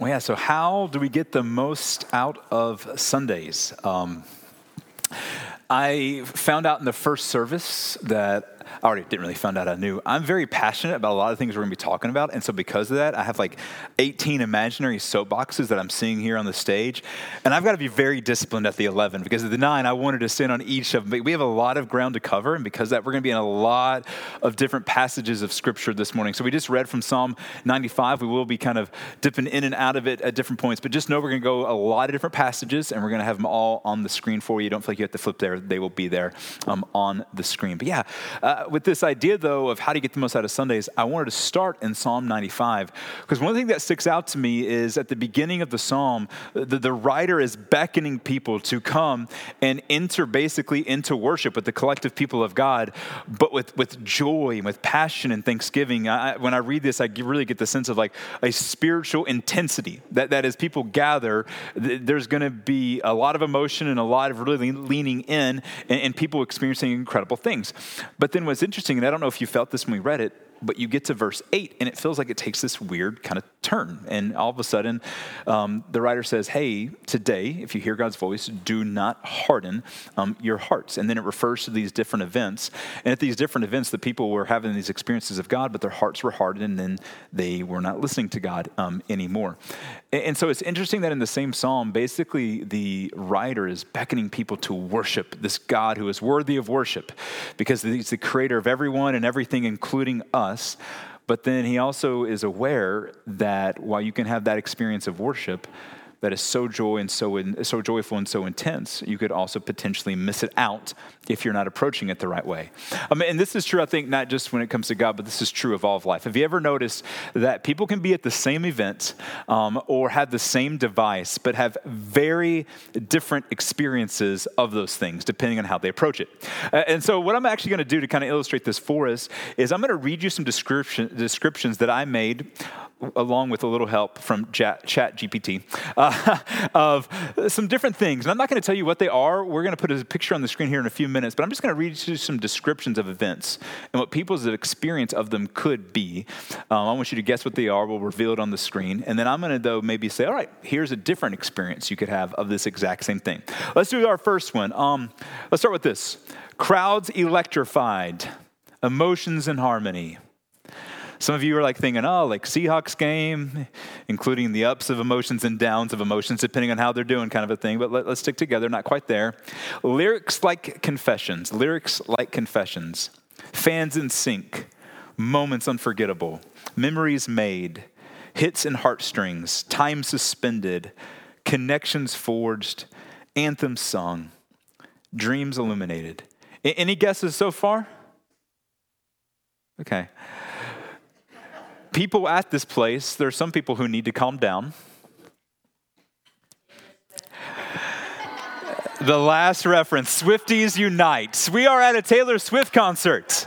Well, yeah, so how do we get the most out of Sundays? Um, I found out in the first service that I already didn't really find out I knew. I'm very passionate about a lot of things we're going to be talking about. And so, because of that, I have like 18 imaginary soapboxes that I'm seeing here on the stage. And I've got to be very disciplined at the 11 because at the nine, I wanted to sit on each of them. But we have a lot of ground to cover. And because that, we're going to be in a lot of different passages of scripture this morning. So, we just read from Psalm 95. We will be kind of dipping in and out of it at different points. But just know we're going to go a lot of different passages and we're going to have them all on the screen for you. Don't feel like you have to flip there, they will be there um, on the screen. But yeah, uh, with this idea, though, of how to get the most out of Sundays, I wanted to start in Psalm 95. Because one thing that sticks out to me is at the beginning of the psalm, the, the writer is beckoning people to come and enter basically into worship with the collective people of God, but with, with joy and with passion and thanksgiving. I, when I read this, I really get the sense of like a spiritual intensity that, that as people gather, there's going to be a lot of emotion and a lot of really leaning in and, and people experiencing incredible things. But then interesting interesting, and I don't know if you felt this when we read it, but you get to verse 8 and it feels like it takes this weird kind of turn. And all of a sudden um, the writer says hey today if you hear god's voice do not harden um, your hearts. And then it refers to these different events. And at these different events the people were having these experiences of god but their hearts were hardened and then they were not listening to god um, anymore. And, and so it's interesting that in the same psalm basically the writer is beckoning people to worship this god who is worthy of worship because he's the creator of everyone and everything including us us. But then he also is aware that while you can have that experience of worship, that is so joy and so in, so joyful and so intense, you could also potentially miss it out if you're not approaching it the right way. Um, and this is true, I think, not just when it comes to God, but this is true of all of life. Have you ever noticed that people can be at the same event um, or have the same device, but have very different experiences of those things depending on how they approach it? Uh, and so, what I'm actually going to do to kind of illustrate this for us is I'm going to read you some description, descriptions that I made along with a little help from Chat, GPT, uh, of some different things. And I'm not going to tell you what they are. We're going to put a picture on the screen here in a few minutes, but I'm just going to read you some descriptions of events and what people's experience of them could be. Um, I want you to guess what they are. We'll reveal it on the screen. And then I'm going to, though, maybe say, all right, here's a different experience you could have of this exact same thing. Let's do our first one. Um, let's start with this crowds electrified, emotions in harmony. Some of you are like thinking, oh, like Seahawks game, including the ups of emotions and downs of emotions, depending on how they're doing, kind of a thing. But let, us stick together, not quite there. Lyrics like confessions, lyrics like confessions, fans in sync, moments unforgettable, memories made, hits and heartstrings, time suspended, connections forged, anthems sung, dreams illuminated. Any guesses so far? Okay people at this place, there are some people who need to calm down. the last reference Swifties Unite. We are at a Taylor Swift concert.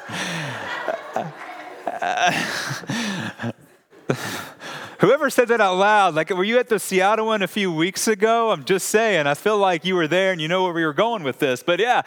Whoever said that out loud, like, were you at the Seattle one a few weeks ago? I'm just saying, I feel like you were there and you know where we were going with this. But yeah,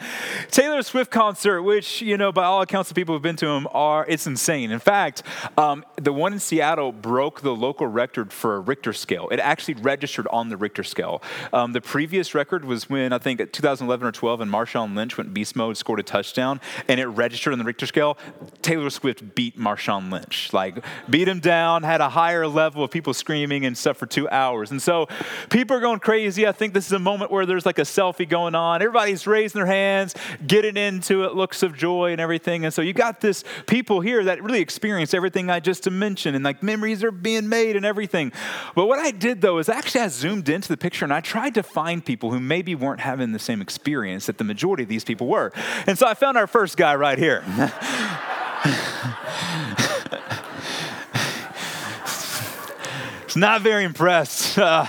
Taylor Swift concert, which, you know, by all accounts, the people who've been to them are, it's insane. In fact, um, the one in Seattle broke the local record for a Richter scale. It actually registered on the Richter scale. Um, the previous record was when, I think, 2011 or 12, and Marshawn Lynch went beast mode, scored a touchdown, and it registered on the Richter scale. Taylor Swift beat Marshawn Lynch. Like, beat him down, had a higher level of people screaming and stuff for two hours. And so people are going crazy. I think this is a moment where there's like a selfie going on. Everybody's raising their hands, getting into it, looks of joy and everything. And so you got this people here that really experience everything I just mentioned, and like memories are being made and everything. But what I did though is actually I zoomed into the picture and I tried to find people who maybe weren't having the same experience that the majority of these people were. And so I found our first guy right here. not very impressed. Uh,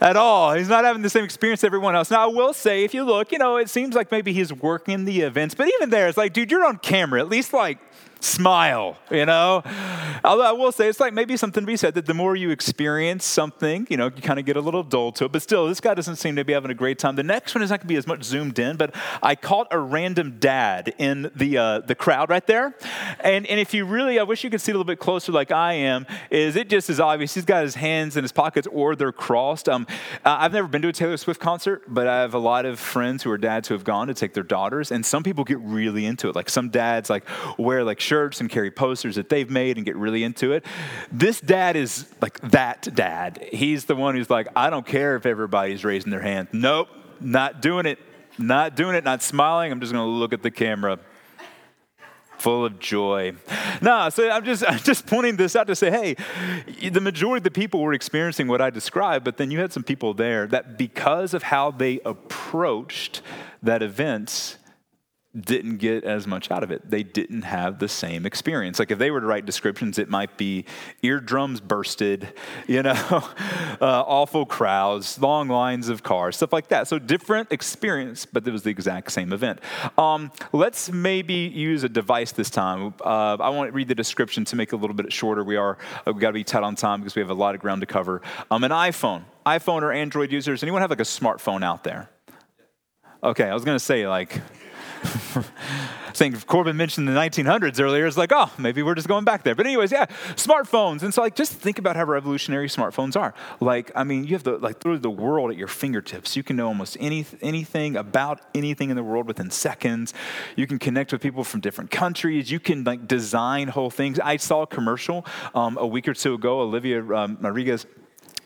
at all. He's not having the same experience everyone else. Now, I will say, if you look, you know, it seems like maybe he's working the events, but even there, it's like, dude, you're on camera. At least, like, smile, you know? Although I will say, it's like maybe something to be said that the more you experience something, you know, you kind of get a little dull to it. But still, this guy doesn't seem to be having a great time. The next one is not going to be as much zoomed in, but I caught a random dad in the, uh, the crowd right there. And, and if you really, I wish you could see a little bit closer like I am, is it just is obvious. He's got his hands in his pockets or they're crossed. Um, I've never been to a Taylor Swift concert, but I have a lot of friends who are dads who have gone to take their daughters. And some people get really into it. Like some dads like wear like shirts and carry posters that they've made and get really into it. This dad is like that dad. He's the one who's like, I don't care if everybody's raising their hand. Nope, not doing it. Not doing it, not smiling. I'm just going to look at the camera full of joy. No, so I'm just I'm just pointing this out to say, hey, the majority of the people were experiencing what I described, but then you had some people there that because of how they approached that event, didn't get as much out of it. They didn't have the same experience. Like if they were to write descriptions, it might be eardrums bursted, you know, uh, awful crowds, long lines of cars, stuff like that. So different experience, but it was the exact same event. Um, let's maybe use a device this time. Uh, I want to read the description to make it a little bit shorter. We are uh, we got to be tight on time because we have a lot of ground to cover. Um, an iPhone, iPhone or Android users. Anyone have like a smartphone out there? Okay, I was gonna say like I think Corbin mentioned the 1900s earlier. It's like, oh, maybe we're just going back there. But anyways, yeah, smartphones. And so, like, just think about how revolutionary smartphones are. Like, I mean, you have the like through the world at your fingertips. You can know almost any anything about anything in the world within seconds. You can connect with people from different countries. You can like design whole things. I saw a commercial um, a week or two ago. Olivia um, Rodriguez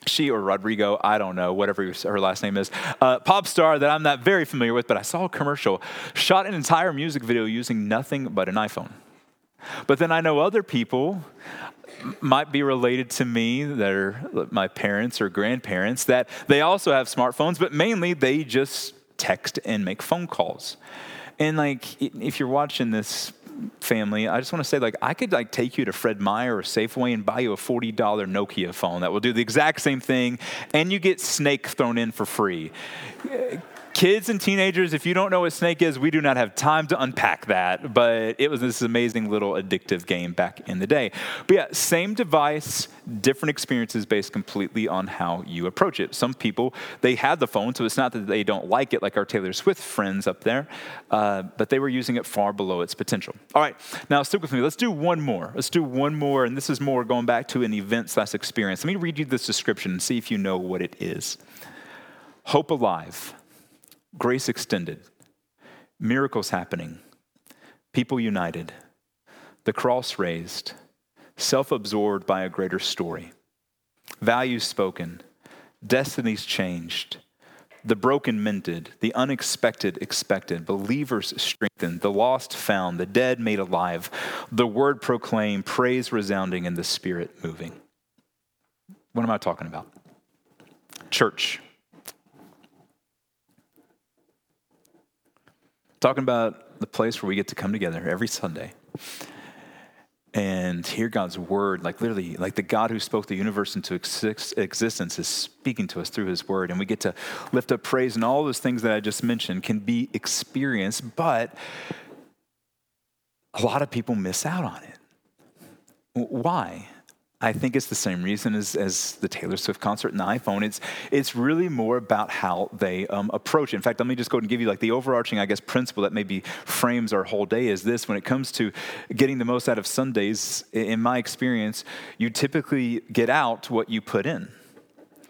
she or Rodrigo, I don't know, whatever her last name is, uh, pop star that I'm not very familiar with, but I saw a commercial, shot an entire music video using nothing but an iPhone. But then I know other people might be related to me that are my parents or grandparents that they also have smartphones, but mainly they just text and make phone calls. And like, if you're watching this family, I just want to say, like, I could like take you to Fred Meyer or Safeway and buy you a forty dollar Nokia phone that will do the exact same thing, and you get Snake thrown in for free. Kids and teenagers, if you don't know what Snake is, we do not have time to unpack that, but it was this amazing little addictive game back in the day. But yeah, same device, different experiences based completely on how you approach it. Some people, they had the phone, so it's not that they don't like it, like our Taylor Swift friends up there, uh, but they were using it far below its potential. All right, now stick with me. Let's do one more. Let's do one more, and this is more going back to an event slash experience. Let me read you this description and see if you know what it is. Hope alive grace extended, miracles happening, people united, the cross raised, self absorbed by a greater story, values spoken, destinies changed, the broken mended, the unexpected expected, believers strengthened, the lost found, the dead made alive, the word proclaimed, praise resounding, and the spirit moving. What am I talking about? Church. Talking about the place where we get to come together every Sunday and hear God's word, like literally, like the God who spoke the universe into existence is speaking to us through his word. And we get to lift up praise, and all those things that I just mentioned can be experienced, but a lot of people miss out on it. Why? I think it's the same reason as, as the Taylor Swift concert and the iPhone. It's, it's really more about how they um, approach it. In fact, let me just go and give you like the overarching, I guess, principle that maybe frames our whole day is this. When it comes to getting the most out of Sundays, in my experience, you typically get out what you put in.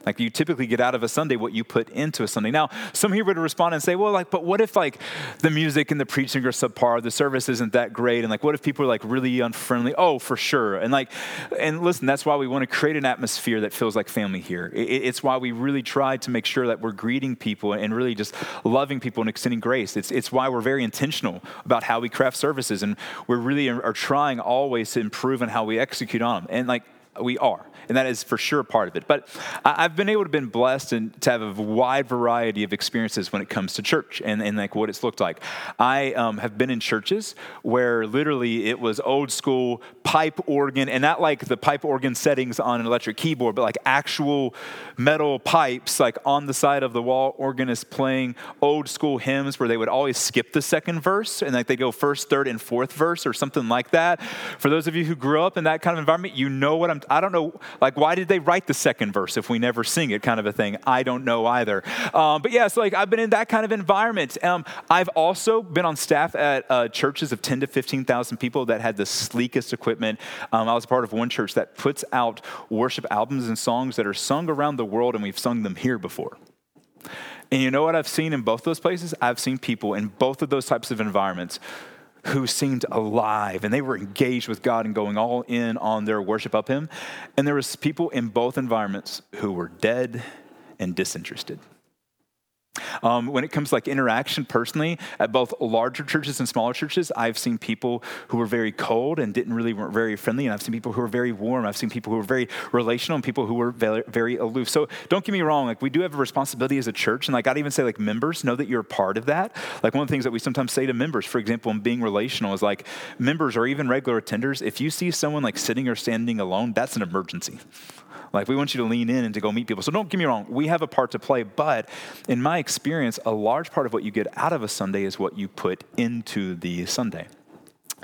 Like you typically get out of a Sunday what you put into a Sunday. Now, some here would respond and say, well, like, but what if like the music and the preaching are subpar, the service isn't that great, and like what if people are like really unfriendly? Oh, for sure. And like, and listen, that's why we want to create an atmosphere that feels like family here. It's why we really try to make sure that we're greeting people and really just loving people and extending grace. It's, it's why we're very intentional about how we craft services, and we're really are trying always to improve on how we execute on them. And like we are and that is for sure part of it. But I've been able to been blessed and to have a wide variety of experiences when it comes to church and, and like what it's looked like. I um, have been in churches where literally it was old school pipe organ, and not like the pipe organ settings on an electric keyboard, but like actual metal pipes, like on the side of the wall, organist playing old school hymns where they would always skip the second verse and like they go first, third, and fourth verse or something like that. For those of you who grew up in that kind of environment, you know what I'm. I don't know like, why did they write the second verse if we never sing it, kind of a thing? I don't know either. Um, but yeah, so like I've been in that kind of environment. Um, I've also been on staff at uh, churches of 10 to 15,000 people that had the sleekest equipment. Um, I was part of one church that puts out worship albums and songs that are sung around the world, and we've sung them here before. And you know what I've seen in both those places? I've seen people in both of those types of environments who seemed alive and they were engaged with God and going all in on their worship of him. And there was people in both environments who were dead and disinterested. Um, when it comes to like interaction personally, at both larger churches and smaller churches, I've seen people who were very cold and didn't really weren't very friendly, and I've seen people who were very warm. I've seen people who were very relational and people who were very, very aloof. So don't get me wrong, like we do have a responsibility as a church, and like I'd even say like members know that you're a part of that. Like one of the things that we sometimes say to members, for example, in being relational, is like members or even regular attenders, if you see someone like sitting or standing alone, that's an emergency. Like, we want you to lean in and to go meet people. So don't get me wrong, we have a part to play, but in my experience, a large part of what you get out of a Sunday is what you put into the Sunday.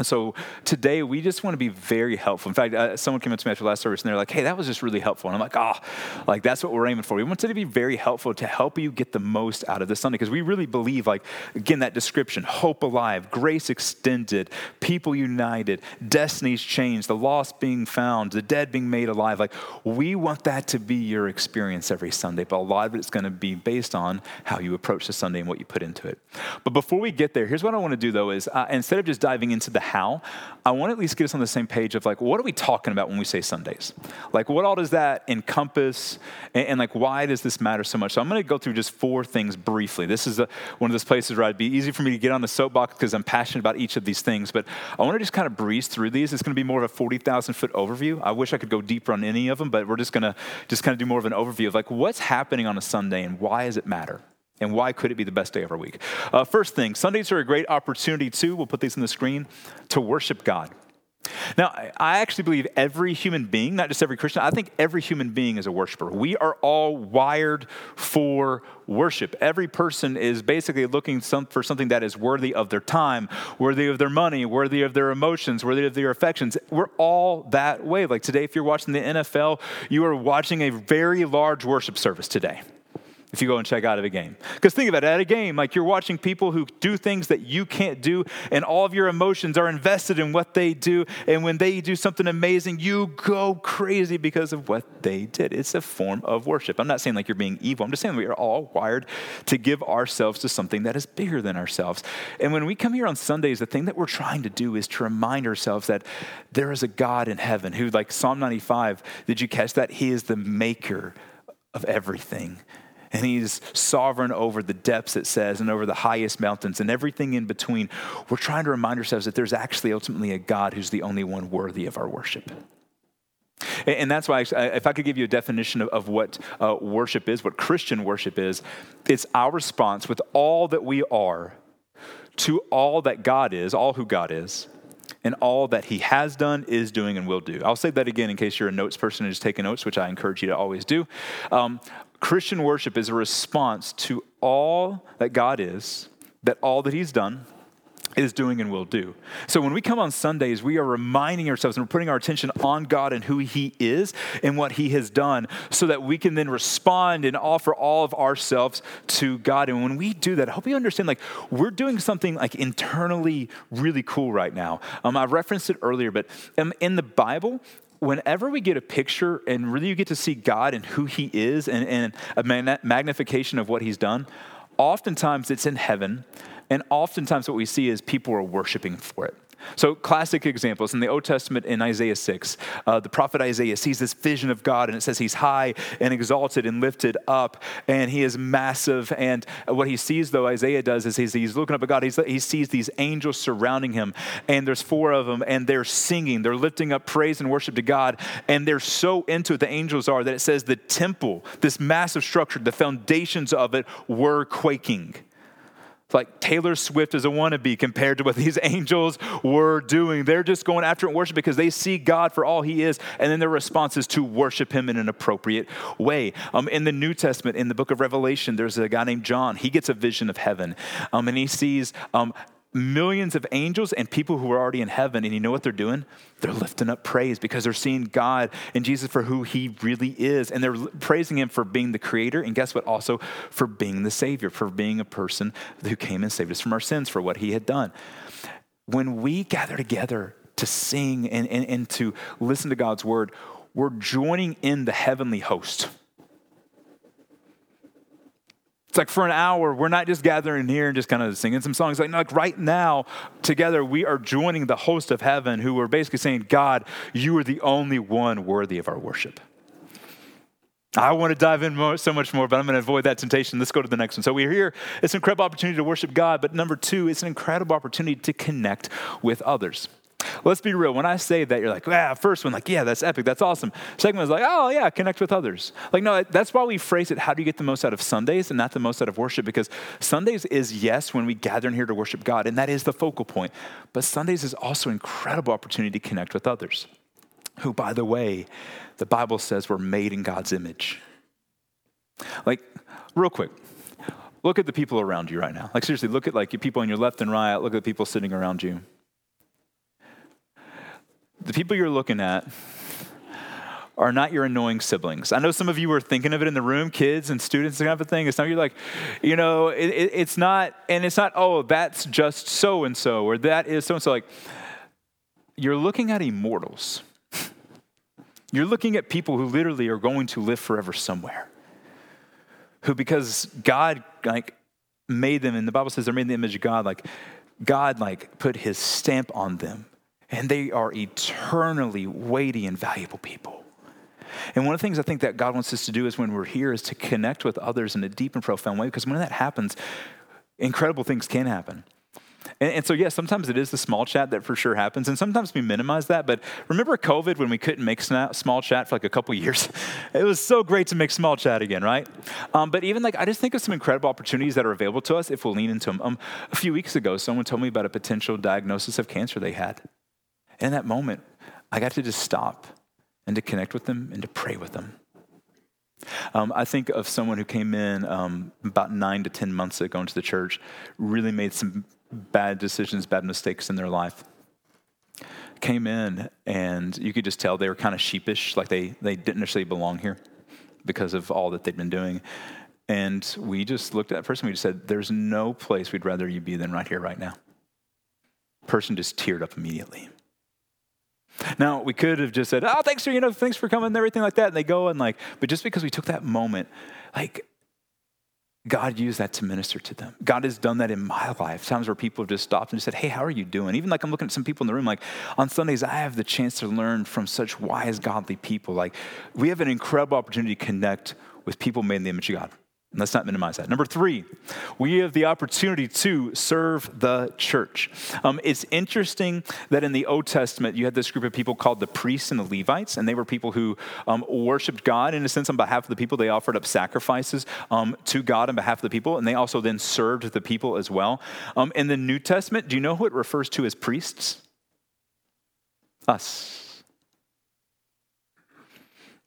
So today we just want to be very helpful. In fact, uh, someone came up to me after last service and they're like, "Hey, that was just really helpful." And I'm like, "Ah, oh, like that's what we're aiming for. We want it to be very helpful to help you get the most out of this Sunday because we really believe, like again, that description: hope alive, grace extended, people united, destinies changed, the lost being found, the dead being made alive. Like we want that to be your experience every Sunday. But a lot of it's going to be based on how you approach the Sunday and what you put into it. But before we get there, here's what I want to do though: is uh, instead of just diving into the how, I want to at least get us on the same page of like, what are we talking about when we say Sundays? Like, what all does that encompass? And, and like, why does this matter so much? So I'm going to go through just four things briefly. This is a, one of those places where it'd be easy for me to get on the soapbox because I'm passionate about each of these things. But I want to just kind of breeze through these. It's going to be more of a 40,000 foot overview. I wish I could go deeper on any of them, but we're just going to just kind of do more of an overview of like what's happening on a Sunday and why does it matter? And why could it be the best day of our week? Uh, first thing, Sundays are a great opportunity, too, we'll put these on the screen, to worship God. Now, I actually believe every human being, not just every Christian, I think every human being is a worshiper. We are all wired for worship. Every person is basically looking for something that is worthy of their time, worthy of their money, worthy of their emotions, worthy of their affections. We're all that way. Like today, if you're watching the NFL, you are watching a very large worship service today if you go and check out of a game. Because think about it, at a game, like you're watching people who do things that you can't do, and all of your emotions are invested in what they do. And when they do something amazing, you go crazy because of what they did. It's a form of worship. I'm not saying like you're being evil, I'm just saying we are all wired to give ourselves to something that is bigger than ourselves. And when we come here on Sundays, the thing that we're trying to do is to remind ourselves that there is a God in heaven who, like Psalm 95, did you catch that? He is the maker of everything and he's sovereign over the depths, it says, and over the highest mountains and everything in between. We're trying to remind ourselves that there's actually ultimately a God who's the only one worthy of our worship. And that's why, if I could give you a definition of, what uh, worship is, what Christian worship is, it's our response with all that we are to all that God is, all who God is, and all that He has done, is doing, and will do. I'll say that again in case you're a notes person and just taking notes, which I encourage you to always do. Um, Christian worship is a response to all that God is, that all that He's done, is doing and will do. So when we come on Sundays, we are reminding ourselves and we're putting our attention on God and who He is and what He has done so that we can then respond and offer all of ourselves to God. And when we do that, I hope you understand like we're doing something like internally really cool right now. Um, I referenced it earlier, but um, in the Bible, whenever we get a picture and really you get to see God and who He is and, and a magnification of what He's done, oftentimes it's in heaven. And oftentimes what we see is people are worshiping for it. So, classic examples. In the Old Testament in Isaiah 6, uh, the prophet Isaiah sees this vision of God, and it says he's high and exalted and lifted up, and he is massive. And what he sees, though, Isaiah does is he's, he's looking up at God, he's, he sees these angels surrounding him, and there's four of them, and they're singing, they're lifting up praise and worship to God, and they're so into it, the angels are, that it says the temple, this massive structure, the foundations of it were quaking like Taylor Swift is a wannabe compared to what these angels were doing. They're just going after and worship because they see God for all he is, and then their response is to worship him in an appropriate way. Um, in the New Testament, in the book of Revelation, there's a guy named John. He gets a vision of heaven, um, and he sees um, millions of angels and people who are already in heaven. And you know what they're doing? They're lifting up praise because they're seeing God and Jesus for who he really is. And they're praising him for being the creator. And guess what? Also for being the Savior, for being a person who came and saved us from our sins, for what he had done. When we gather together to sing and, and, and to listen to God's word, we're joining in the heavenly host. It's like for an hour, we're not just gathering here and just kind of singing some songs. Like, like right now, together, we are joining the host of heaven who are basically saying, God, you are the only one worthy of our worship. I want to dive in more, so much more, but I'm going to avoid that temptation. Let's go to the next one. So we're here. It's an incredible opportunity to worship God, but number two, it's an incredible opportunity to connect with others. Let's be real. When I say that, you're like, yeah, first one, like, yeah, that's epic, that's awesome. Second one is like, oh, yeah, connect with others. Like, no, that's why we phrase it, how do you get the most out of Sundays and not the most out of worship? Because Sundays is, yes, when we gather in here to worship God, and that is the focal point. But Sundays is also an incredible opportunity to connect with others, who, by the way, the Bible says were made in God's image. Like, real quick, look at the people around you right now. Like, seriously, look at like people on your left and right, look at the people sitting around you the people you're looking at are not your annoying siblings. I know some of you were thinking of it in the room, kids and students, kind of a thing. It's not you're like, you know, it, it, it's not, and it's not, oh, that's just so and so, or that is so and so. Like, you're looking at immortals. You're looking at people who literally are going to live forever somewhere. Who, because God, like, made them, and the Bible says they're made in the image of God, like, God, like, put his stamp on them and they are eternally weighty and valuable people. And one of the things I think that God wants us to do is when we're here is to connect with others in a deep and profound way because when that happens, incredible things can happen. And, and, so, yes, yeah, sometimes it is the small chat that for sure happens, and sometimes we minimize that. But remember COVID when we couldn't make small chat for like a couple years? It was so great to make small chat again, right? Um, but even like, I just think of some incredible opportunities that are available to us if we'll lean into them. Um, a few weeks ago, someone told me about a potential diagnosis of cancer they had in that moment, I got to just stop and to connect with them and to pray with them. Um, I think of someone who came in um, about nine to 10 months ago into the church, really made some bad decisions, bad mistakes in their life. Came in, and you could just tell they were kind of sheepish, like they, they didn't necessarily belong here because of all that they'd been doing. And we just looked at that person, we just said, There's no place we'd rather you be than right here, right now. Person just teared up immediately. Now, we could have just said, oh, thanks for, you know, thanks for coming and everything like that. And they go and like, but just because we took that moment, like, God used that to minister to them. God has done that in my life. Times where people have just stopped and just said, Hey, how are you doing? Even like I'm looking at some people in the room, like on Sundays, I have the chance to learn from such wise, godly people. Like we have an incredible opportunity to connect with people made in the image of God. Let's not minimize that. Number three, we have the opportunity to serve the church. Um, it's interesting that in the Old Testament, you had this group of people called the priests and the Levites, and they were people who um, worshiped God in a sense on behalf of the people. They offered up sacrifices um, to God on behalf of the people, and they also then served the people as well. Um, in the New Testament, do you know who it refers to as priests? Us.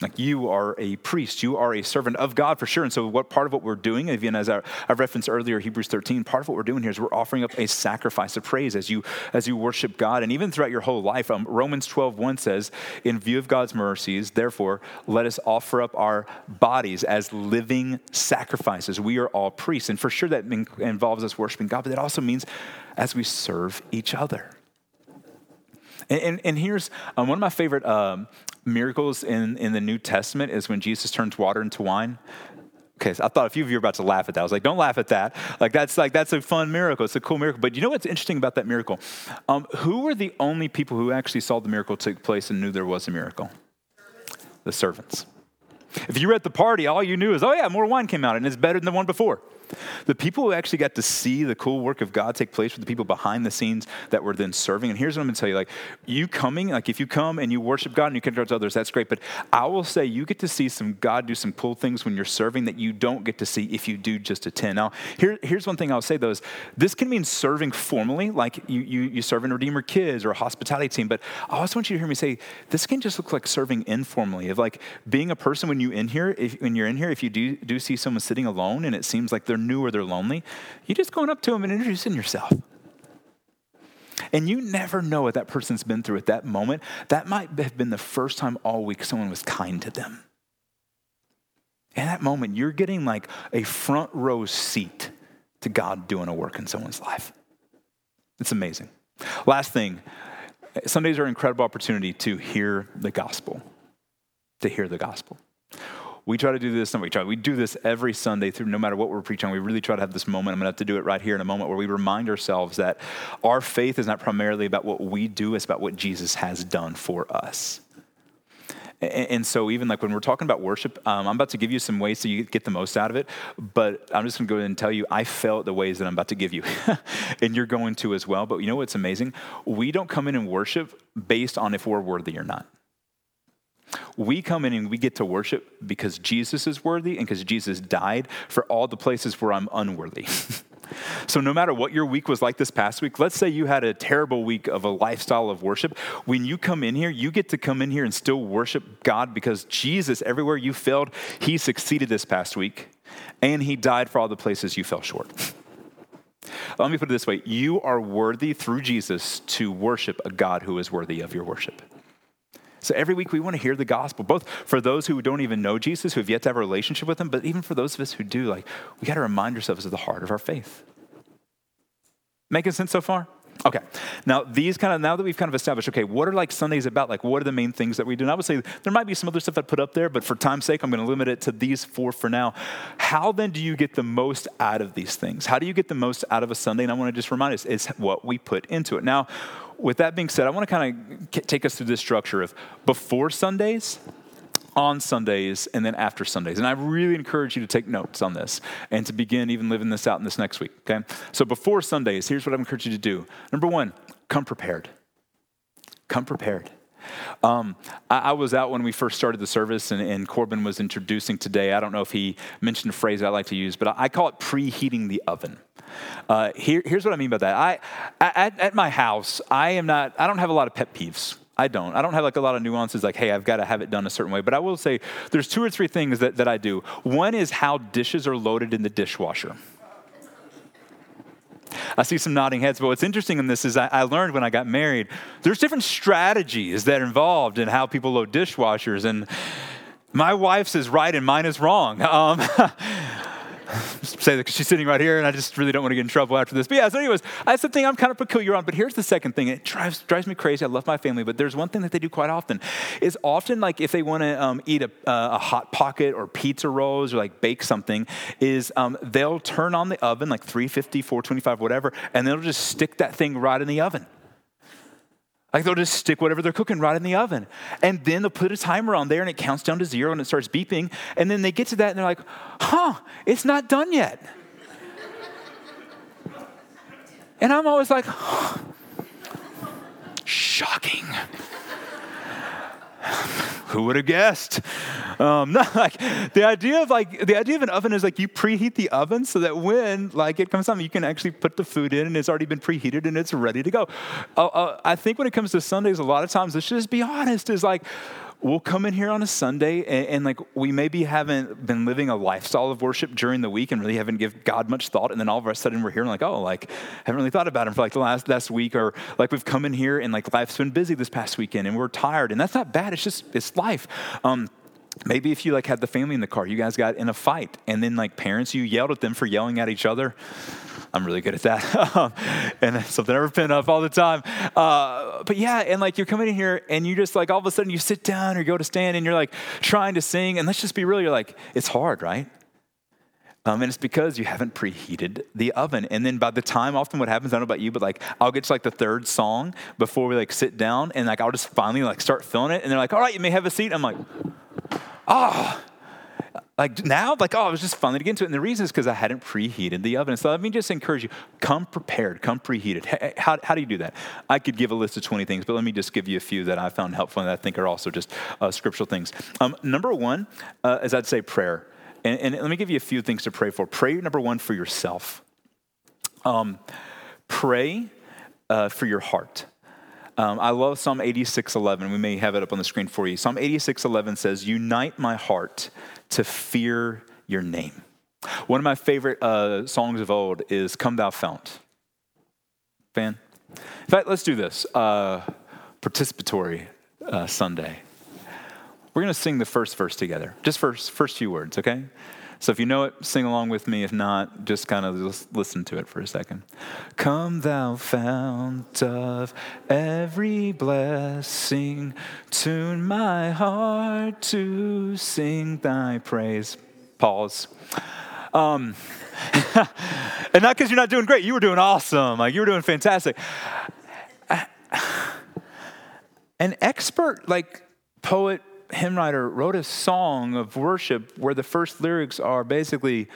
Like you are a priest, you are a servant of God for sure. And so, what part of what we're doing, even as I, referenced earlier, Hebrews 13, part of what we're doing here is we're offering up a sacrifice of praise as you as you worship God, and even throughout your whole life. Um, Romans 12, 1 says, "In view of God's mercies, therefore, let us offer up our bodies as living sacrifices." We are all priests, and for sure that involves us worshiping God, but that also means as we serve each other. And, and, and here's um, one of my favorite um, miracles in, in the New Testament is when Jesus turns water into wine. Okay, so I thought a few of you were about to laugh at that. I was like, don't laugh at that. Like that's like that's a fun miracle. It's a cool miracle. But you know what's interesting about that miracle? Um, who were the only people who actually saw the miracle take place and knew there was a miracle? The servants. If you were at the party, all you knew is, oh yeah, more wine came out and it's better than the one before. The people who actually got to see the cool work of God take place were the people behind the scenes that were then serving. And here's what I'm going to tell you: like you coming, like if you come and you worship God and you connect to others, that's great. But I will say you get to see some God do some cool things when you're serving that you don't get to see if you do just attend. Now, here, here's one thing I'll say though: is this can mean serving formally, like you you you serve in Redeemer Kids or a hospitality team. But I also want you to hear me say this can just look like serving informally, of like being a person when you in here, if, when you're in here, if you do do see someone sitting alone and it seems like they're new or they're lonely, you're just going up to them and introducing yourself. And you never know what that person's been through at that moment. That might have been the first time all week someone was kind to them. In that moment, you're getting like a front row seat to God doing a work in someone's life. It's amazing. Last thing Sundays are an incredible opportunity to hear the gospel. To hear the gospel. We try to do this, and we try. We do this every Sunday through, no matter what we're preaching. We really try to have this moment. I'm going to have to do it right here in a moment where we remind ourselves that our faith is not primarily about what we do; it's about what Jesus has done for us. And so, even like when we're talking about worship, um, I'm about to give you some ways so you get the most out of it. But I'm just going to go ahead and tell you, I felt the ways that I'm about to give you, and you're going to as well. But you know what's amazing? We don't come in and worship based on if we're worthy or not. We come in and we get to worship because Jesus is worthy and because Jesus died for all the places where I'm unworthy. so, no matter what your week was like this past week, let's say you had a terrible week of a lifestyle of worship. When you come in here, you get to come in here and still worship God because Jesus, everywhere you failed, He succeeded this past week and He died for all the places you fell short. Let me put it this way you are worthy through Jesus to worship a God who is worthy of your worship. So every week we want to hear the gospel, both for those who don't even know Jesus, who have yet to have a relationship with him, but even for those of us who do, like, we got to remind ourselves of the heart of our faith. Making sense so far? Okay. Now, these kind of, now that we've kind of established, okay, what are like Sundays about? Like, what are the main things that we do? And I would say there might be some other stuff I put up there, but for time's sake, I'm going to limit it to these four for now. How then do you get the most out of these things? How do you get the most out of a Sunday? And I want to just remind us, it's what we put into it. Now, with that being said, I want to kind of take us through this structure of before Sundays, on Sundays, and then after Sundays. And I really encourage you to take notes on this and to begin even living this out in this next week, okay? So before Sundays, here's what I encourage you to do. Number one, come prepared. Come prepared. Um, I, I, was out when we first started the service, and, and, Corbin was introducing today. I don't know if he mentioned a phrase I like to use, but I, I call it preheating the oven. Uh, here, here's what I mean by that. I, at, at my house, I am not. I don't have a lot of pet peeves. I don't. I don't have like a lot of nuances like, hey, I've got to have it done a certain way. But I will say there's two or three things that, that I do. One is how dishes are loaded in the dishwasher. I see some nodding heads, but what's interesting in this is I, I, learned when I got married, there's different strategies that are involved in how people load dishwashers. And my wife's is right and mine is wrong. Um, say that because she's sitting right here and I just really don't want to get in trouble after this. But yeah, so anyways, that's the thing I'm kind of peculiar on. But here's the second thing. It drives, drives me crazy. I love my family, but there's one thing that they do quite often is often like if they want to um, eat a, uh, a, hot pocket or pizza rolls or like bake something is um, they'll turn on the oven like 350, 425, whatever, and they'll just stick that thing right in the oven. Like they'll just stick whatever they're cooking right in the oven. And then they'll put a timer on there and it counts down to zero and it starts beeping. And then they get to that and they're like, huh, it's not done yet. and I'm always like, huh. shocking. Who would have guessed? Um, no, like the idea of like the idea of an oven is like you preheat the oven so that when like it comes time, you can actually put the food in and it's already been preheated and it's ready to go. Uh, uh, I think when it comes to Sundays, a lot of times let's just be honest. Is like we'll come in here on a Sunday and, and, like we maybe haven't been living a lifestyle of worship during the week and really haven't given God much thought. And then all of a sudden we're here and like, oh, like haven't really thought about him for like the last last week, or like we've come in here and like life's been busy this past weekend and we're tired. And that's not bad. It's just it's life. Um, maybe if you like had the family in the car, you guys got in a fight, and then like parents, you yelled at them for yelling at each other. I'm really good at that. and something I repent of all the time. Uh, but yeah, and like you're coming in here and you just like all of a sudden you sit down or go to stand and you're like trying to sing. And let's just be real, you're like, it's hard, right? Um, and it's because you haven't preheated the oven. And then by the time, often what happens, I don't know about you, but like I'll get to like the third song before we like sit down and like I'll just finally like start filling it. And they're like, all right, you may have a seat. I'm like, ah. Oh. Like now, like, oh, it was just finally to get into it. And the reason is because I hadn't preheated the oven. So let me just encourage you come prepared, come preheated. How, how do you do that? I could give a list of 20 things, but let me just give you a few that I found helpful and that I think are also just uh, scriptural things. Um, number one uh, is I'd say prayer. And, and, let me give you a few things to pray for. Pray, number one, for yourself. Um, pray uh, for your heart. Um, I love Psalm 86:11. We may have it up on the screen for you. Psalm 86:11 says, "Unite my heart to fear your name." One of my favorite uh, songs of old is "Come Thou Fount." Fan. In fact, let's do this. Uh, participatory uh, Sunday. We're going to sing the first verse together, just first, first few words, okay? So if you know it, sing along with me. If not, just kind of listen to it for a second. Come, thou fount of every blessing, tune my heart to sing thy praise. Pause. Um, and not because you're not doing great, you were doing awesome. Like you were doing fantastic. An expert like poet hymn writer wrote a song of worship where the first lyrics are basically,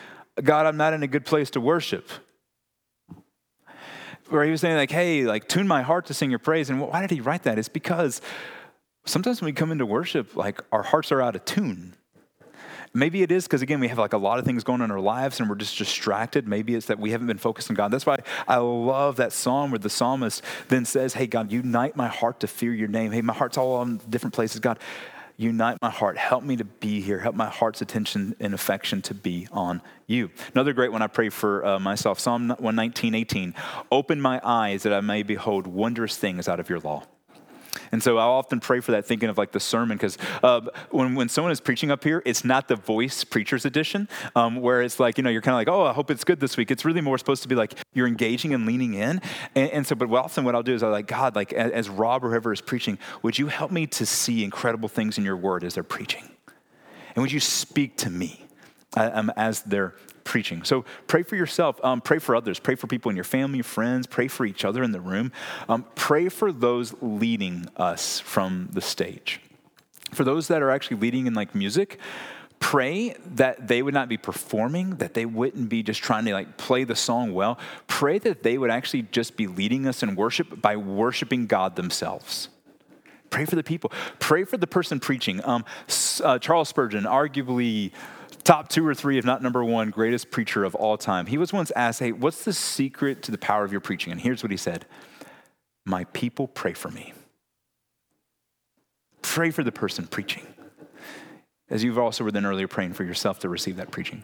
God, I'm not in a good place to worship. Where he was saying, like, hey, like, tune my heart to sing your praise. And why did he write that? It's because sometimes when we come into worship, like, our hearts are out of tune. Maybe it is because, again, we have like a lot of things going on in our lives and we're just distracted. Maybe it's that we haven't been focused on God. That's why I love that psalm where the psalmist then says, Hey, God, unite my heart to fear your name. Hey, my heart's all on different places. God, unite my heart. Help me to be here. Help my heart's attention and affection to be on you. Another great one I pray for uh, myself Psalm 119, 18. Open my eyes that I may behold wondrous things out of your law. And so I often pray for that, thinking of like the sermon, because uh, when, when someone is preaching up here, it's not the voice preacher's edition, um, where it's like, you know, you're kind of like, oh, I hope it's good this week. It's really more supposed to be like you're engaging and leaning in. And, and so, but often what I'll do is I'm like, God, like as, Rob or whoever is preaching, would you help me to see incredible things in your word as they're preaching? And would you speak to me um, as they're preaching. So pray for yourself, um, pray for others, pray for people in your family, friends, pray for each other in the room. Um, pray for those leading us from the stage. For those that are actually leading in like music, pray that they would not be performing that they wouldn't be just trying to like play the song well pray that they would actually just be leading us in worship by worshiping god themselves pray for the people pray for the person preaching um, uh, charles spurgeon arguably top two or three, if not number one, greatest preacher of all time. He was once asked, Hey, what's the secret to the power of your preaching? And here's what he said My people pray for me. Pray for the person preaching. As you've also then earlier praying for yourself to receive that preaching.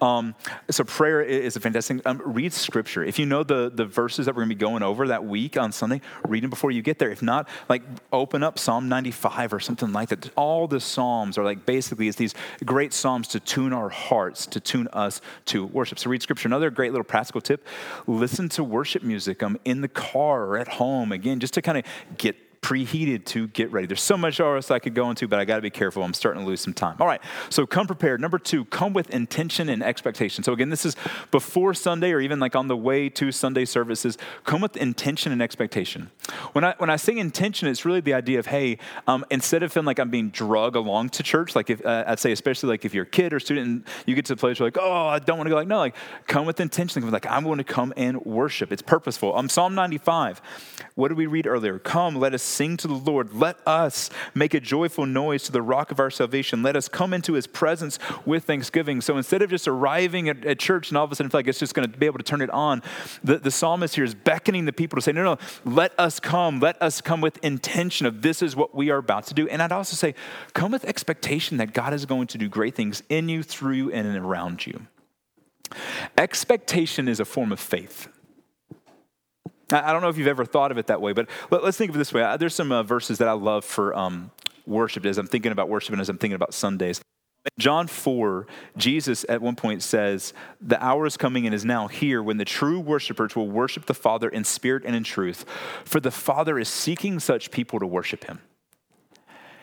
Um, so prayer is a fantastic. Um, read scripture. If you know the the verses that we're going to be going over that week on Sunday, read them before you get there. If not, like open up Psalm 95 or something like that. All the psalms are like basically it's these great psalms to tune our hearts, to tune us to worship. So read scripture. Another great little practical tip: listen to worship music um, in the car or at home. Again, just to kind of get preheated to get ready. There's so much else I could go into, but I got to be careful. I'm starting to lose some time. All right, so come prepared. Number two, come with intention and expectation. So again, this is before Sunday or even like on the way to Sunday services. Come with intention and expectation. When I when I say intention, it's really the idea of hey, um, instead of feeling like I'm being drug along to church, like if uh, I'd say especially like if you're a kid or student, and you get to the place where like oh I don't want to go. Like no, like come with intention. Come Like I'm going to come and worship. It's purposeful. Um, Psalm 95. What did we read earlier? Come, let us sing to the Lord. Let us make a joyful noise to the rock of our salvation. Let us come into his presence with thanksgiving. So instead of just arriving at, at church and all of a sudden feel like it's just going to be able to turn it on, the, the psalmist here is beckoning the people to say, no, no, let us come. Let us come with intention of this is what we are about to do. And I'd also say, come with expectation that God is going to do great things in you, through you, and around you. Expectation is a form of faith. I don't know if you've ever thought of it that way, but let's think of it this way. There's some uh, verses that I love for um, worship as I'm thinking about worship and as I'm thinking about Sundays. John 4, Jesus at one point says, The hour is coming and is now here when the true worshipers will worship the Father in spirit and in truth, for the Father is seeking such people to worship him.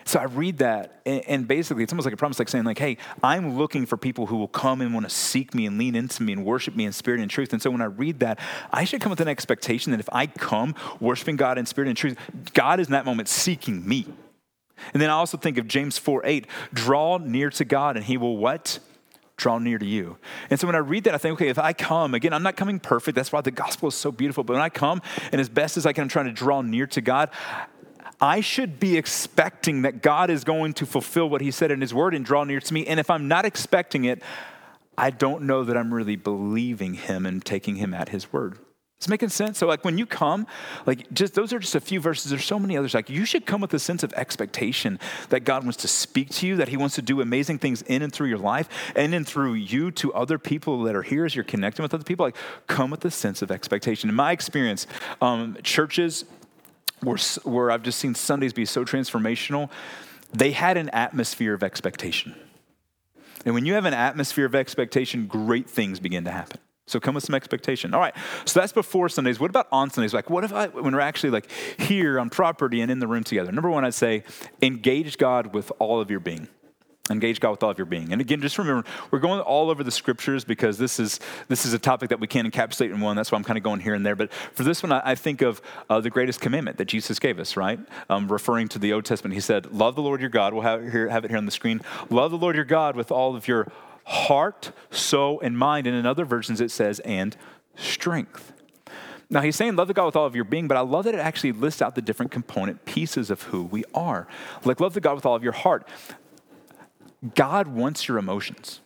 So I read that, and basically, it's almost like a promise, like saying, like, "Hey, I'm looking for people who will come and want to seek me and lean into me and worship me in spirit and truth." And so when I read that, I should come with an expectation that if I come worshiping God in spirit and truth, God is in that moment seeking me. And then I also think of James 4 8, draw near to God and he will what? Draw near to you. And so when I read that, I think, okay, if I come, again, I'm not coming perfect. That's why the gospel is so beautiful. But when I come and as best as I can, I'm trying to draw near to God, I should be expecting that God is going to fulfill what he said in his word and draw near to me. And if I'm not expecting it, I don't know that I'm really believing him and taking him at his word. It's making sense. So, like when you come, like just those are just a few verses. There's so many others. Like you should come with a sense of expectation that God wants to speak to you, that He wants to do amazing things in and through your life, and in through you to other people that are here as you're connecting with other people. Like come with a sense of expectation. In my experience, um, churches where, where I've just seen Sundays be so transformational, they had an atmosphere of expectation. And when you have an atmosphere of expectation, great things begin to happen. So come with some expectation. All right. So that's before Sundays. What about on Sundays? Like, what if I, when we're actually like here on property and in the room together? Number one, I'd say engage God with all of your being. Engage God with all of your being. And again, just remember, we're going all over the scriptures because this is this is a topic that we can't encapsulate in one. That's why I'm kind of going here and there. But for this one, I, I think of uh, the greatest commandment that Jesus gave us, right? Um, referring to the Old Testament, he said, "Love the Lord your God." We'll have, here, have it here on the screen. Love the Lord your God with all of your heart, soul, and mind. And in other versions, it says, "and strength." Now, he's saying love the God with all of your being, but I love that it actually lists out the different component pieces of who we are. Like, love the God with all of your heart. God wants your emotions.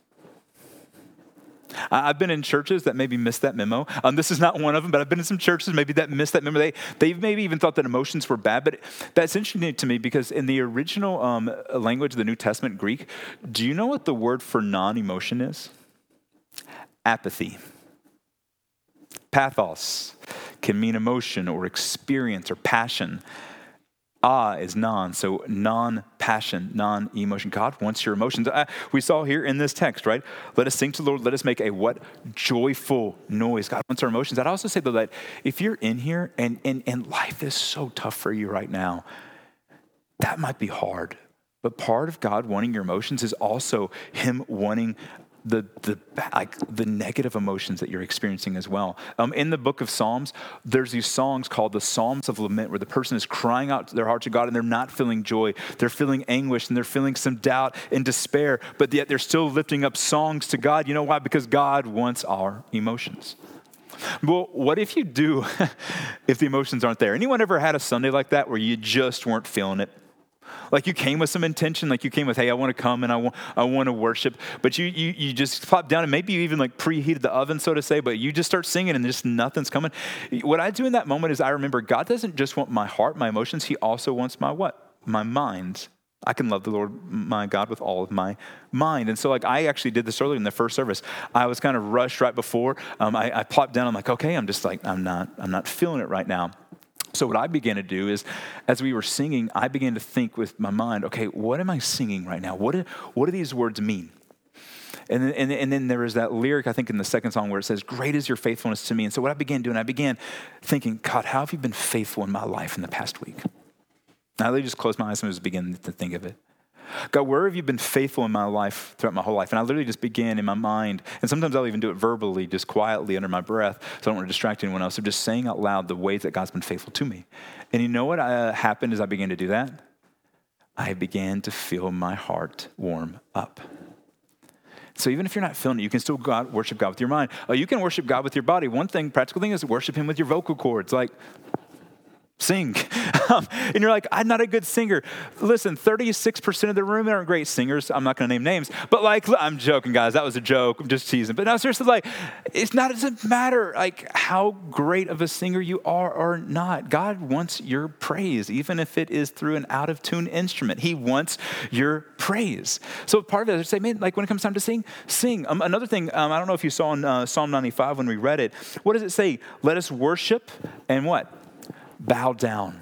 I've been in churches that maybe missed that memo. Um, this is not one of them, but I've been in some churches maybe that missed that memo. They, they've maybe even thought that emotions were bad, but that's interesting to me because in the original um, language of the New Testament, Greek, do you know what the word for non emotion is? Apathy. Pathos can mean emotion or experience or passion. Ah is non, so non passion, non emotion. God wants your emotions. Uh, we saw here in this text, right? Let us sing to the Lord. Let us make a what? Joyful noise. God wants our emotions. I'd also say, though, that if you're in here and, and, and life is so tough for you right now, that might be hard. But part of God wanting your emotions is also Him wanting the, the, like the negative emotions that you're experiencing as well. Um, in the book of Psalms, there's these songs called the Psalms of Lament, where the person is crying out their heart to God and they're not feeling joy. They're feeling anguish and they're feeling some doubt and despair, but yet they're still lifting up songs to God. You know why? Because God wants our emotions. Well, what if you do if the emotions aren't there? Anyone ever had a Sunday like that where you just weren't feeling it? Like you came with some intention, like you came with, hey, I want to come and I want, I want to worship. But you, you, you just pop down and maybe you even like preheated the oven, so to say, but you just start singing and just nothing's coming. What I do in that moment is I remember God doesn't just want my heart, my emotions, He also wants my what? My mind. I can love the Lord my God with all of my mind. And so, like, I actually did this earlier in the first service. I was kind of rushed right before. Um, I, I plopped down. I'm like, okay, I'm just like, I'm not, I'm not feeling it right now. So, what I began to do is, as we were singing, I began to think with my mind, okay, what am I singing right now? What do, what do these words mean? And then, and, and then there was that lyric, I think, in the second song where it says, Great is your faithfulness to me. And so, what I began doing, I began thinking, God, how have you been faithful in my life in the past week? Now, I just closed my eyes and just began to think of it. God, where have you been faithful in my life throughout my whole life? And I literally just began in my mind, and sometimes I'll even do it verbally, just quietly under my breath, so I don't want to distract anyone else. So just saying out loud the ways that God's been faithful to me. And you know what uh, happened as I began to do that? I began to feel my heart warm up. So even if you're not feeling it, you can still God, worship God with your mind. Uh, you can worship God with your body. One thing, practical thing, is worship Him with your vocal cords. Like, sing. Um, and you're like, I'm not a good singer. Listen, 36% of the room aren't great singers. I'm not going to name names, but like, I'm joking, guys. That was a joke. I'm just teasing. But now, seriously, like, it's not, it doesn't matter like how great of a singer you are or not. God wants your praise, even if it is through an out of tune instrument. He wants your praise. So part of it is say, man, like when it comes time to sing, sing. Um, another thing, um, I don't know if you saw in uh, Psalm 95 when we read it, what does it say? Let us worship and what? Bow down.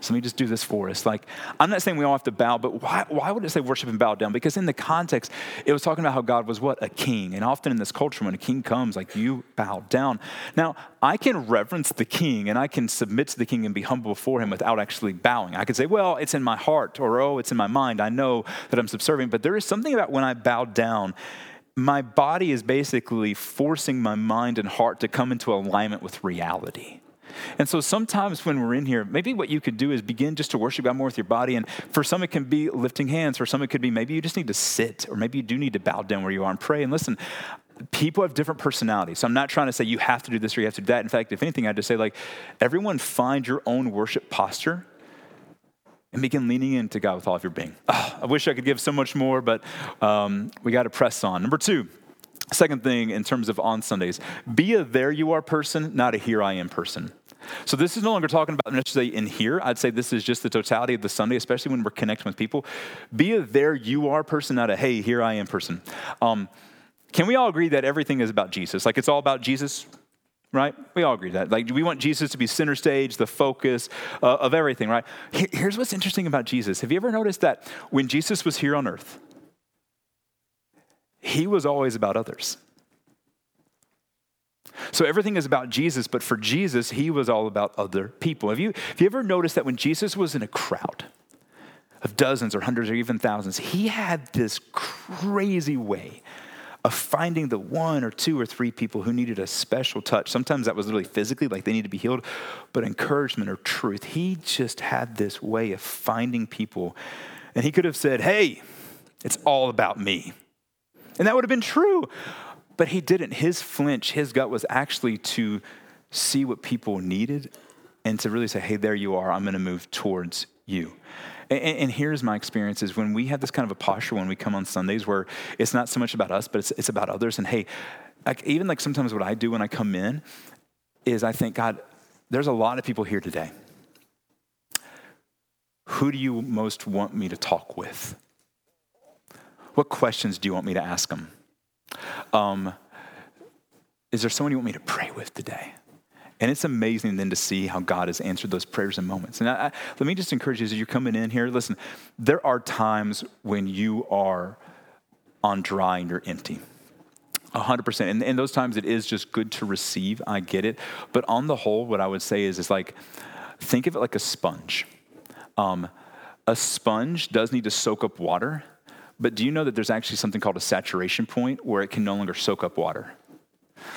So let me just do this for us. Like, I'm not saying we all have to bow, but why, why would it say worship and bow down? Because in the context, it was talking about how God was what? A king. And often in this culture, when a king comes, like you bow down. Now, I can reverence the king and I can submit to the king and be humble before him without actually bowing. I could say, well, it's in my heart, or oh, it's in my mind. I know that I'm subservient. But there is something about when I bow down my body is basically forcing my mind and heart to come into alignment with reality. And so sometimes when we're in here, maybe what you could do is begin just to worship God more with your body. And for some, it can be lifting hands. For some, it could be maybe you just need to sit, or maybe you do need to bow down where you are and pray. And listen, people have different personalities. So I'm not trying to say you have to do this or you have to do that. In fact, if anything, I'd just say, like, everyone find your own worship posture and begin leaning into God with all of your being. Oh, I wish I could give so much more, but um, we got to press on. Number two, second thing in terms of on Sundays, be a there you are person, not a here I am person. So this is no longer talking about necessarily in here. I'd say this is just the totality of the Sunday, especially when we're connecting with people. Be a there you are person, not a hey here I am person. Um, can we all agree that everything is about Jesus? Like it's all about Jesus, right? We all agree that. Like we want Jesus to be center stage, the focus uh, of everything, right? Here's what's interesting about Jesus. Have you ever noticed that when Jesus was here on earth, he was always about others? So everything is about Jesus, but for Jesus, he was all about other people. Have you, have you ever noticed that when Jesus was in a crowd of dozens or hundreds or even thousands, he had this crazy way of finding the one or two or three people who needed a special touch. Sometimes that was literally physically, like they need to be healed, but encouragement or truth. He just had this way of finding people. And he could have said, Hey, it's all about me. And that would have been true. But he didn't. His flinch, his gut was actually to see what people needed and to really say, hey, there you are. I'm going to move towards you. And, and, here's my experience is when we have this kind of a posture when we come on Sundays where it's not so much about us, but it's, it's about others. And hey, like, even like sometimes what I do when I come in is I think, God, there's a lot of people here today. Who do you most want me to talk with? What questions do you want me to ask them? Um, is there someone you want me to pray with today? And it's amazing then to see how God has answered those prayers and moments. And I, I, let me just encourage you as you're coming in here, listen, there are times when you are on dry and you're empty. 100%. And in those times, it is just good to receive. I get it. But on the whole, what I would say is, is like, think of it like a sponge. Um, a sponge does need to soak up water, but do you know that there's actually something called a saturation point where it can no longer soak up water?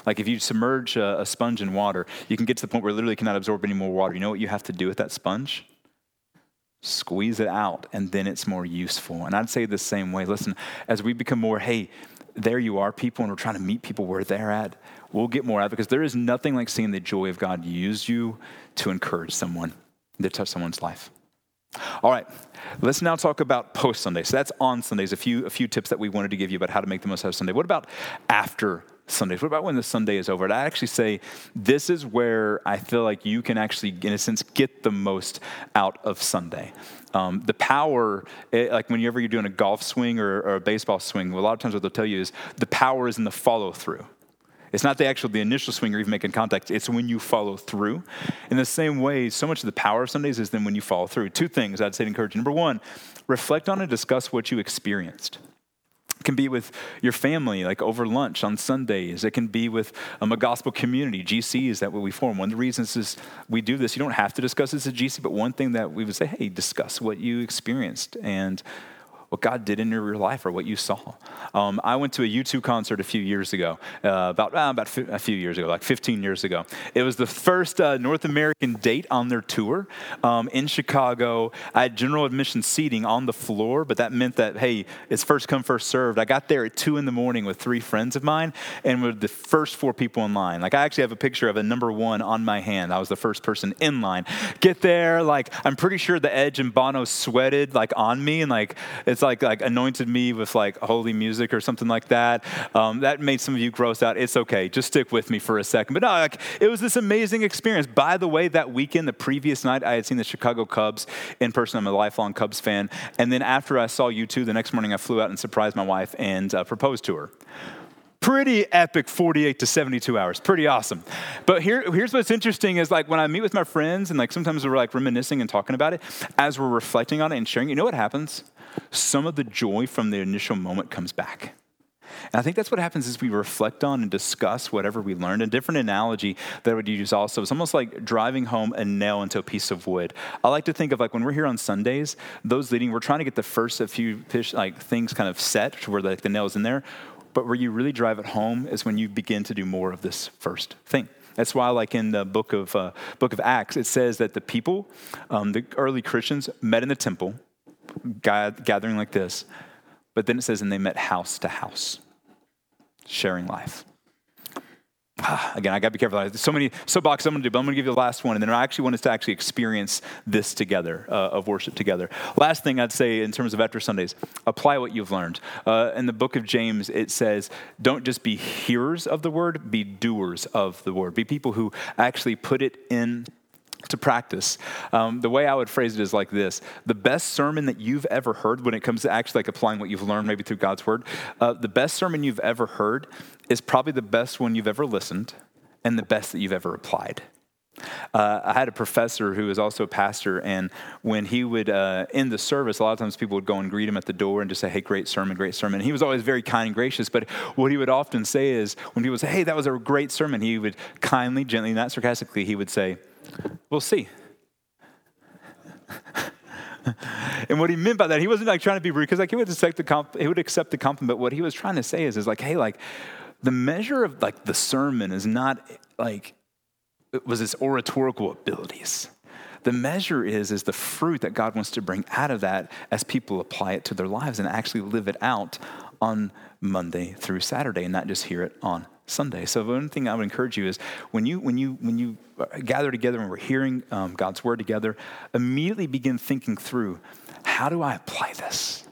Like if you submerge a, a, sponge in water, you can get to the point where it literally cannot absorb any more water. You know what you have to do with that sponge? Squeeze it out, and then it's more useful. And I'd say the same way. Listen, as we become more, hey, there you are, people, and we're trying to meet people where they're at, we'll get more out because there is nothing like seeing the joy of God use you to encourage someone, to touch someone's life. All right, let's now talk about post Sunday. So that's on Sundays. A few a few tips that we wanted to give you about how to make the most out of Sunday. What about after Sundays? What about when the Sunday is over? And I actually say this is where I feel like you can actually, in a sense, get the most out of Sunday. Um, the power, it, eh, like whenever you're doing a golf swing or, or a baseball swing, a lot of times what they'll tell you is the power is in the follow through. It's not the actual the initial swing or even making contact. It's when you follow through. In the same way, so much of the power of Sundays is then when you follow through. Two things I'd say to encourage you. Number one, reflect on and discuss what you experienced. It can be with your family, like over lunch on Sundays. It can be with um, a gospel community, GC is that what we form. One of the reasons is we do this. You don't have to discuss this at GC, but one thing that we would say, hey, discuss what you experienced and what God did in your life or what you saw. Um, I went to a U2 concert a few years ago, uh, about, uh, about a few years ago, like 15 years ago. It was the first uh, North American date on their tour um, in Chicago. I had general admission seating on the floor, but that meant that, hey, it's first come, first served. I got there at 2 in the morning with three friends of mine and were the first four people in line. Like, I actually have a picture of a number one on my hand. I was the first person in line. Get there, like, I'm pretty sure the Edge and Bono sweated, like, on me, and, like, it's it's like like anointed me with like holy music or something like that. Um, that made some of you gross out. It's okay. Just stick with me for a second. But no, like it was this amazing experience. By the way, that weekend, the previous night, I had seen the Chicago Cubs in person. I'm a lifelong Cubs fan. And then after I saw U2, the next morning I flew out and surprised my wife and uh, proposed to her. Pretty epic 48 to 72 hours pretty awesome but here, here's what's interesting is like when i meet with my friends and like sometimes we're like reminiscing and talking about it as we're reflecting on it and sharing you know what happens some of the joy from the initial moment comes back and I think that's what happens is we reflect on and discuss whatever we learned. A different analogy that I would use also is almost like driving home a nail into a piece of wood. I like to think of like when we're here on Sundays, those leading, we're trying to get the first few like things kind of set to where like the nail is in there. But where you really drive it home is when you begin to do more of this first thing. That's why, like in the book of uh, book of Acts, it says that the people, um, the early Christians, met in the temple, gathering like this. But then it says, and they met house to house sharing life. Again, I got to be careful. There's so many soapboxes I'm going to do, but I'm going to give you the last one. And then I actually want us to actually experience this together, uh, of worship together. Last thing I'd say in terms of after Sundays, apply what you've learned. Uh, in the book of James, it says, don't just be hearers of the word, be doers of the word. Be people who actually put it in to practice. Um, the way I would phrase it is like this The best sermon that you've ever heard when it comes to actually like applying what you've learned maybe through God's word, uh, the best sermon you've ever heard is probably the best one you've ever listened and the best that you've ever applied. Uh, I had a professor who was also a pastor, and when he would uh, end the service, a lot of times people would go and greet him at the door and just say, Hey, great sermon, great sermon. And he was always very kind and gracious, but what he would often say is, when people say, Hey, that was a great sermon, he would kindly, gently, not sarcastically, he would say, We'll see. and what he meant by that, he wasn't like trying to be rude because like he would accept the comp- he would accept the compliment. What he was trying to say is, is like, hey, like the measure of like the sermon is not like it was his oratorical abilities. The measure is is the fruit that God wants to bring out of that as people apply it to their lives and actually live it out on Monday through Saturday and not just hear it on Sunday. So the one thing I would encourage you is when you when you when you gather together and we're hearing um, God's word together, immediately begin thinking through how do I apply this?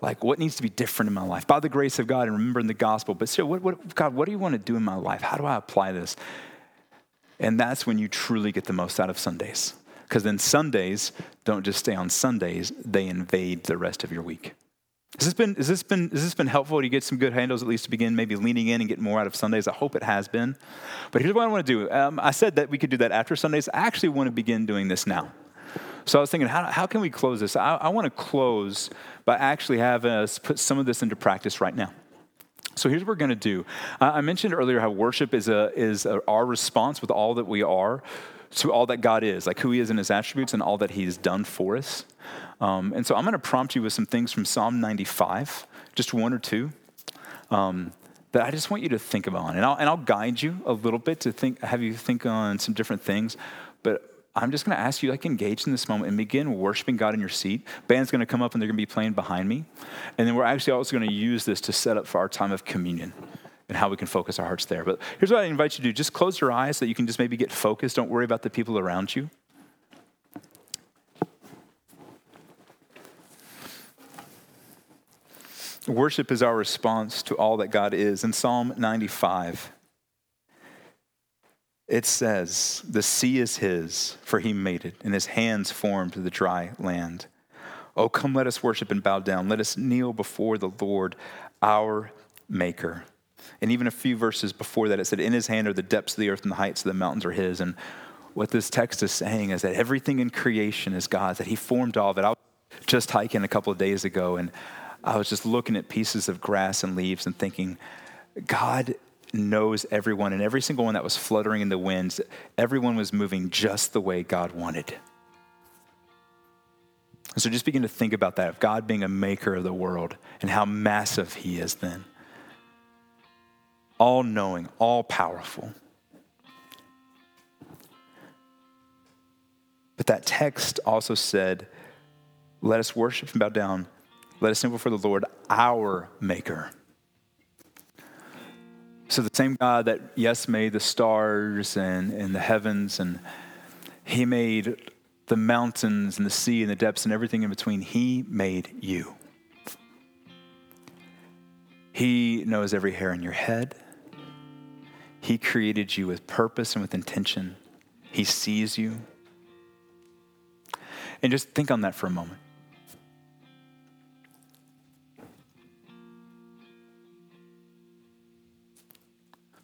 Like what needs to be different in my life by the grace of God and remembering the gospel. But still, what, what, God, what do you want to do in my life? How do I apply this? And that's when you truly get the most out of Sundays. Because then Sundays don't just stay on Sundays, they invade the rest of your week. Has this been, has this been, has this been helpful to get some good handles, at least to begin maybe leaning in and get more out of Sundays? I hope it has been. But here's what I want to do. Um, I said that we could do that after Sundays. I actually want to begin doing this now. So I was thinking, how, how can we close this? I, I want to close by actually having us put some of this into practice right now. So here's what we're going to do. I mentioned earlier how worship is, a, is a, our response with all that we are to all that God is, like who He is in His attributes and all that He's done for us. Um, and so I'm going to prompt you with some things from Psalm 95, just one or two, um, that I just want you to think about. And I'll, and I'll guide you a little bit to think, have you think on some different things. But I'm just going to ask you, like, engage in this moment and begin worshiping God in your seat. Band's going to come up and they're going to be playing behind me. And then we're actually also going to use this to set up for our time of communion and how we can focus our hearts there. But here's what I invite you to do just close your eyes so that you can just maybe get focused. Don't worry about the people around you. Worship is our response to all that God is. In Psalm 95, it says, The sea is his, for he made it, and his hands formed the dry land. Oh, come, let us worship and bow down. Let us kneel before the Lord, our Maker. And even a few verses before that, it said, In his hand are the depths of the earth and the heights of the mountains are his. And what this text is saying is that everything in creation is God's, that he formed all of it. I was just hiking a couple of days ago, and I was just looking at pieces of grass and leaves and thinking, God knows everyone, and every single one that was fluttering in the winds, everyone was moving just the way God wanted. And so just begin to think about that of God being a maker of the world and how massive He is then. All knowing, all powerful. But that text also said, let us worship and bow down. Let us sing before the Lord, our Maker. So the same God that, yes, made the stars and, and the heavens, and He made the mountains and the sea and the depths and everything in between, He made you. He knows every hair in your head. He created you with purpose and with intention. He sees you. And just think on that for a moment.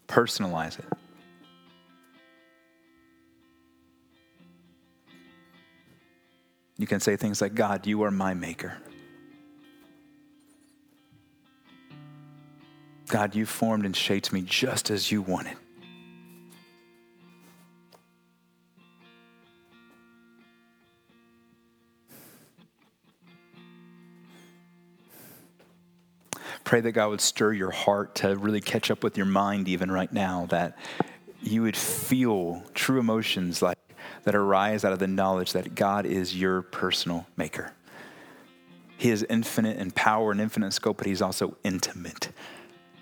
Personalize it. You can say things like, God, you are my maker. God, you formed and shaped me just as you wanted. Pray that God would stir your heart to really catch up with your mind, even right now, that you would feel true emotions like that arise out of the knowledge that God is your personal maker. He is infinite in power and infinite scope, but He's also intimate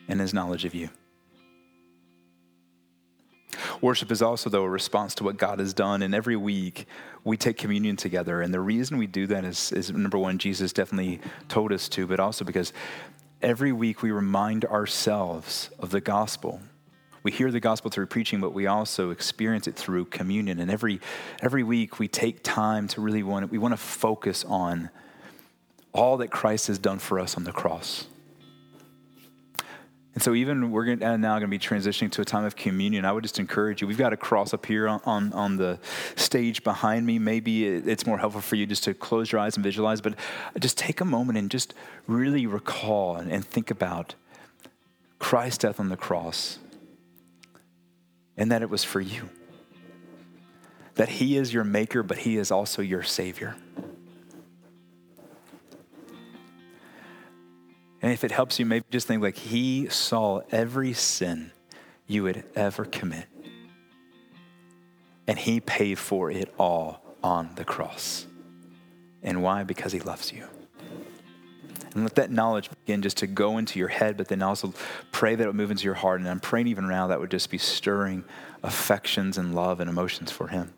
in His knowledge of you. Worship is also, though, a response to what God has done. And every week we take communion together. And the reason we do that is, is number one, Jesus definitely told us to, but also because every week we remind ourselves of the gospel we hear the gospel through preaching, but we also experience it through communion. And every, every week we take time to really want we want to focus on all that Christ has done for us on the cross. And so, even we're gonna, uh, now going to be transitioning to a time of communion. I would just encourage you. We've got a cross up here on, on, on the stage behind me. Maybe it's more helpful for you just to close your eyes and visualize, but just take a moment and just really recall and, and think about Christ's death on the cross and that it was for you. That He is your maker, but He is also your Savior. And if it helps you, maybe just think like He saw every sin you would ever commit. And He paid for it all on the cross. And why? Because He loves you. And let that knowledge begin just to go into your head, but then also pray that it would move into your heart. And I'm praying even now that would just be stirring affections and love and emotions for Him.